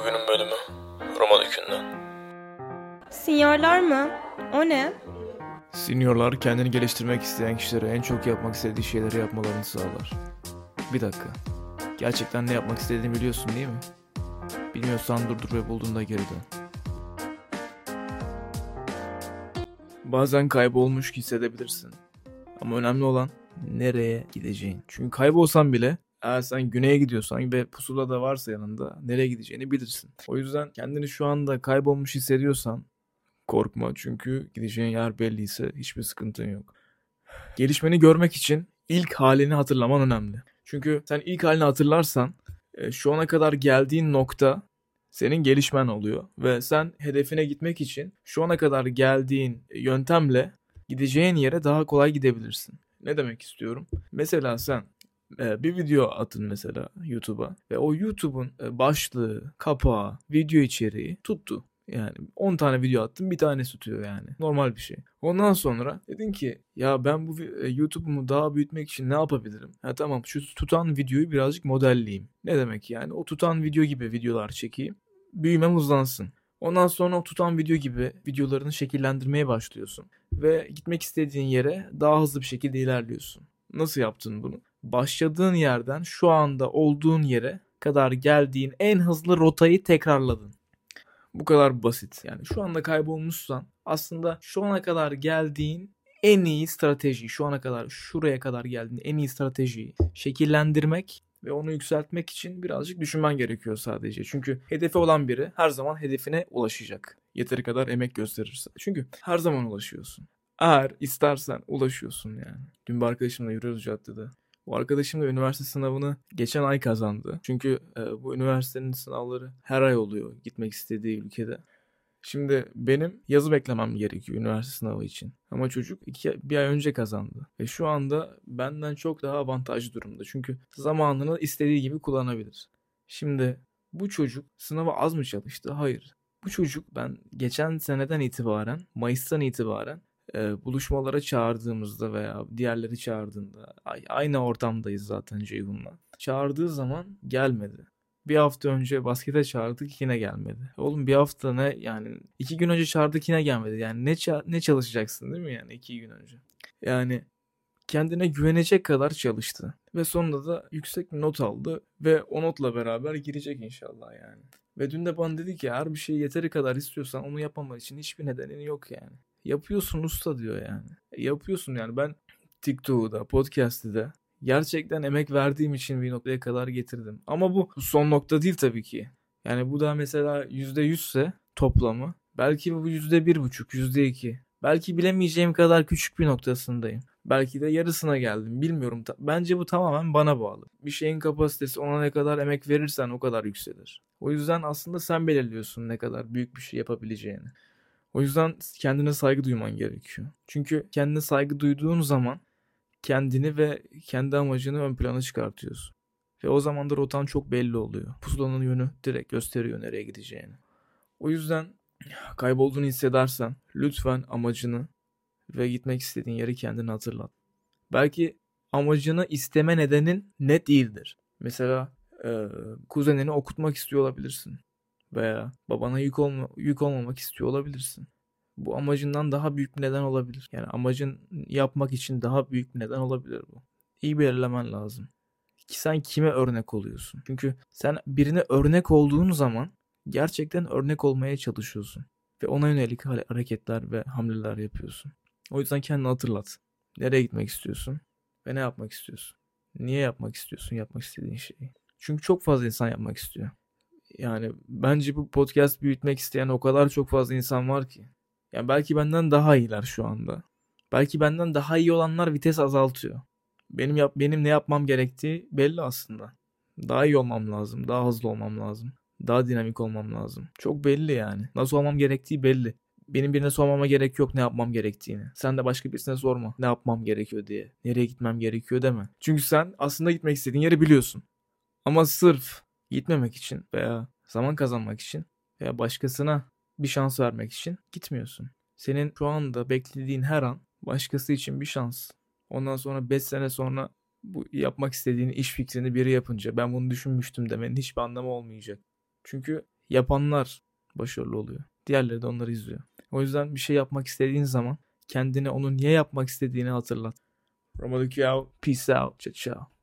Bugünün bölümü Roma Dükü'nden. Sinyorlar mı? O ne? Seniorlar kendini geliştirmek isteyen kişilere en çok yapmak istediği şeyleri yapmalarını sağlar. Bir dakika. Gerçekten ne yapmak istediğini biliyorsun değil mi? Bilmiyorsan durdur ve bulduğunda geri dön. Bazen kaybolmuş hissedebilirsin. Ama önemli olan nereye gideceğin. Çünkü kaybolsan bile eğer sen güneye gidiyorsan ve pusula da varsa yanında nereye gideceğini bilirsin. O yüzden kendini şu anda kaybolmuş hissediyorsan korkma çünkü gideceğin yer belliyse hiçbir sıkıntın yok. Gelişmeni görmek için ilk halini hatırlaman önemli. Çünkü sen ilk halini hatırlarsan e, şu ana kadar geldiğin nokta senin gelişmen oluyor ve sen hedefine gitmek için şu ana kadar geldiğin yöntemle gideceğin yere daha kolay gidebilirsin. Ne demek istiyorum? Mesela sen bir video atın mesela YouTube'a ve o YouTube'un e, başlığı, kapağı, video içeriği tuttu. Yani 10 tane video attım bir tanesi tutuyor yani. Normal bir şey. Ondan sonra dedin ki ya ben bu e, YouTube'umu daha büyütmek için ne yapabilirim? Ha tamam şu tutan videoyu birazcık modelleyeyim. Ne demek yani? O tutan video gibi videolar çekeyim. Büyümem hızlansın. Ondan sonra o tutan video gibi videolarını şekillendirmeye başlıyorsun. Ve gitmek istediğin yere daha hızlı bir şekilde ilerliyorsun. Nasıl yaptın bunu? Başladığın yerden şu anda olduğun yere kadar geldiğin en hızlı rotayı tekrarladın. Bu kadar basit. Yani şu anda kaybolmuşsan aslında şu ana kadar geldiğin en iyi strateji, şu ana kadar şuraya kadar geldiğin en iyi stratejiyi şekillendirmek ve onu yükseltmek için birazcık düşünmen gerekiyor sadece. Çünkü hedefi olan biri her zaman hedefine ulaşacak. Yeteri kadar emek gösterirse. Çünkü her zaman ulaşıyorsun. Eğer istersen ulaşıyorsun yani. Dün bir arkadaşımla yürüyoruz caddede. Bu arkadaşım da üniversite sınavını geçen ay kazandı. Çünkü e, bu üniversitenin sınavları her ay oluyor gitmek istediği ülkede. Şimdi benim yazı beklemem gerekiyor üniversite sınavı için. Ama çocuk iki, bir ay önce kazandı. Ve şu anda benden çok daha avantajlı durumda. Çünkü zamanını istediği gibi kullanabilir. Şimdi bu çocuk sınava az mı çalıştı? Hayır. Bu çocuk ben geçen seneden itibaren, Mayıs'tan itibaren e, buluşmalara çağırdığımızda veya diğerleri çağırdığında ay- aynı ortamdayız zaten Ceyhun'la. Çağırdığı zaman gelmedi. Bir hafta önce baskete çağırdık yine gelmedi. Oğlum bir hafta ne yani iki gün önce çağırdık yine gelmedi. Yani ne ça- ne çalışacaksın değil mi yani iki gün önce? Yani kendine güvenecek kadar çalıştı. Ve sonunda da yüksek bir not aldı ve o notla beraber girecek inşallah yani. Ve dün de bana dedi ki eğer bir şeyi yeteri kadar istiyorsan onu yapmaman için hiçbir nedenin yok yani. Yapıyorsun usta diyor yani. E, yapıyorsun yani ben TikTok'u da podcast'ı da gerçekten emek verdiğim için bir noktaya kadar getirdim. Ama bu son nokta değil tabii ki. Yani bu da mesela %100 ise toplamı. Belki bu %1,5, %2. Belki bilemeyeceğim kadar küçük bir noktasındayım. Belki de yarısına geldim. Bilmiyorum. Bence bu tamamen bana bağlı. Bir şeyin kapasitesi ona ne kadar emek verirsen o kadar yükselir. O yüzden aslında sen belirliyorsun ne kadar büyük bir şey yapabileceğini. O yüzden kendine saygı duyman gerekiyor. Çünkü kendine saygı duyduğun zaman kendini ve kendi amacını ön plana çıkartıyorsun. Ve o zaman da rotan çok belli oluyor. Pusulanın yönü direkt gösteriyor nereye gideceğini. O yüzden kaybolduğunu hissedersen lütfen amacını ve gitmek istediğin yeri kendine hatırlat. Belki amacını isteme nedenin net değildir. Mesela e, kuzenini okutmak istiyor olabilirsin. Veya babana yük, olma, yük olmamak istiyor olabilirsin. Bu amacından daha büyük bir neden olabilir. Yani amacın yapmak için daha büyük bir neden olabilir bu. İyi belirlemen lazım. Ki sen kime örnek oluyorsun? Çünkü sen birine örnek olduğun zaman gerçekten örnek olmaya çalışıyorsun. Ve ona yönelik hare- hareketler ve hamleler yapıyorsun. O yüzden kendini hatırlat. Nereye gitmek istiyorsun? Ve ne yapmak istiyorsun? Niye yapmak istiyorsun yapmak istediğin şeyi? Çünkü çok fazla insan yapmak istiyor. Yani bence bu podcast büyütmek isteyen o kadar çok fazla insan var ki. Yani belki benden daha iyiler şu anda. Belki benden daha iyi olanlar vites azaltıyor. Benim yap benim ne yapmam gerektiği belli aslında. Daha iyi olmam lazım, daha hızlı olmam lazım. Daha dinamik olmam lazım. Çok belli yani. Nasıl olmam gerektiği belli. Benim birine sormama gerek yok ne yapmam gerektiğini. Sen de başka birisine sorma ne yapmam gerekiyor diye. Nereye gitmem gerekiyor deme. Çünkü sen aslında gitmek istediğin yeri biliyorsun. Ama sırf gitmemek için veya zaman kazanmak için veya başkasına bir şans vermek için gitmiyorsun. Senin şu anda beklediğin her an başkası için bir şans. Ondan sonra 5 sene sonra bu yapmak istediğin iş fikrini biri yapınca ben bunu düşünmüştüm demenin hiçbir anlamı olmayacak. Çünkü yapanlar başarılı oluyor. Diğerleri de onları izliyor. O yüzden bir şey yapmak istediğin zaman kendine onu niye yapmak istediğini hatırlat. Roma Peace out. Ciao.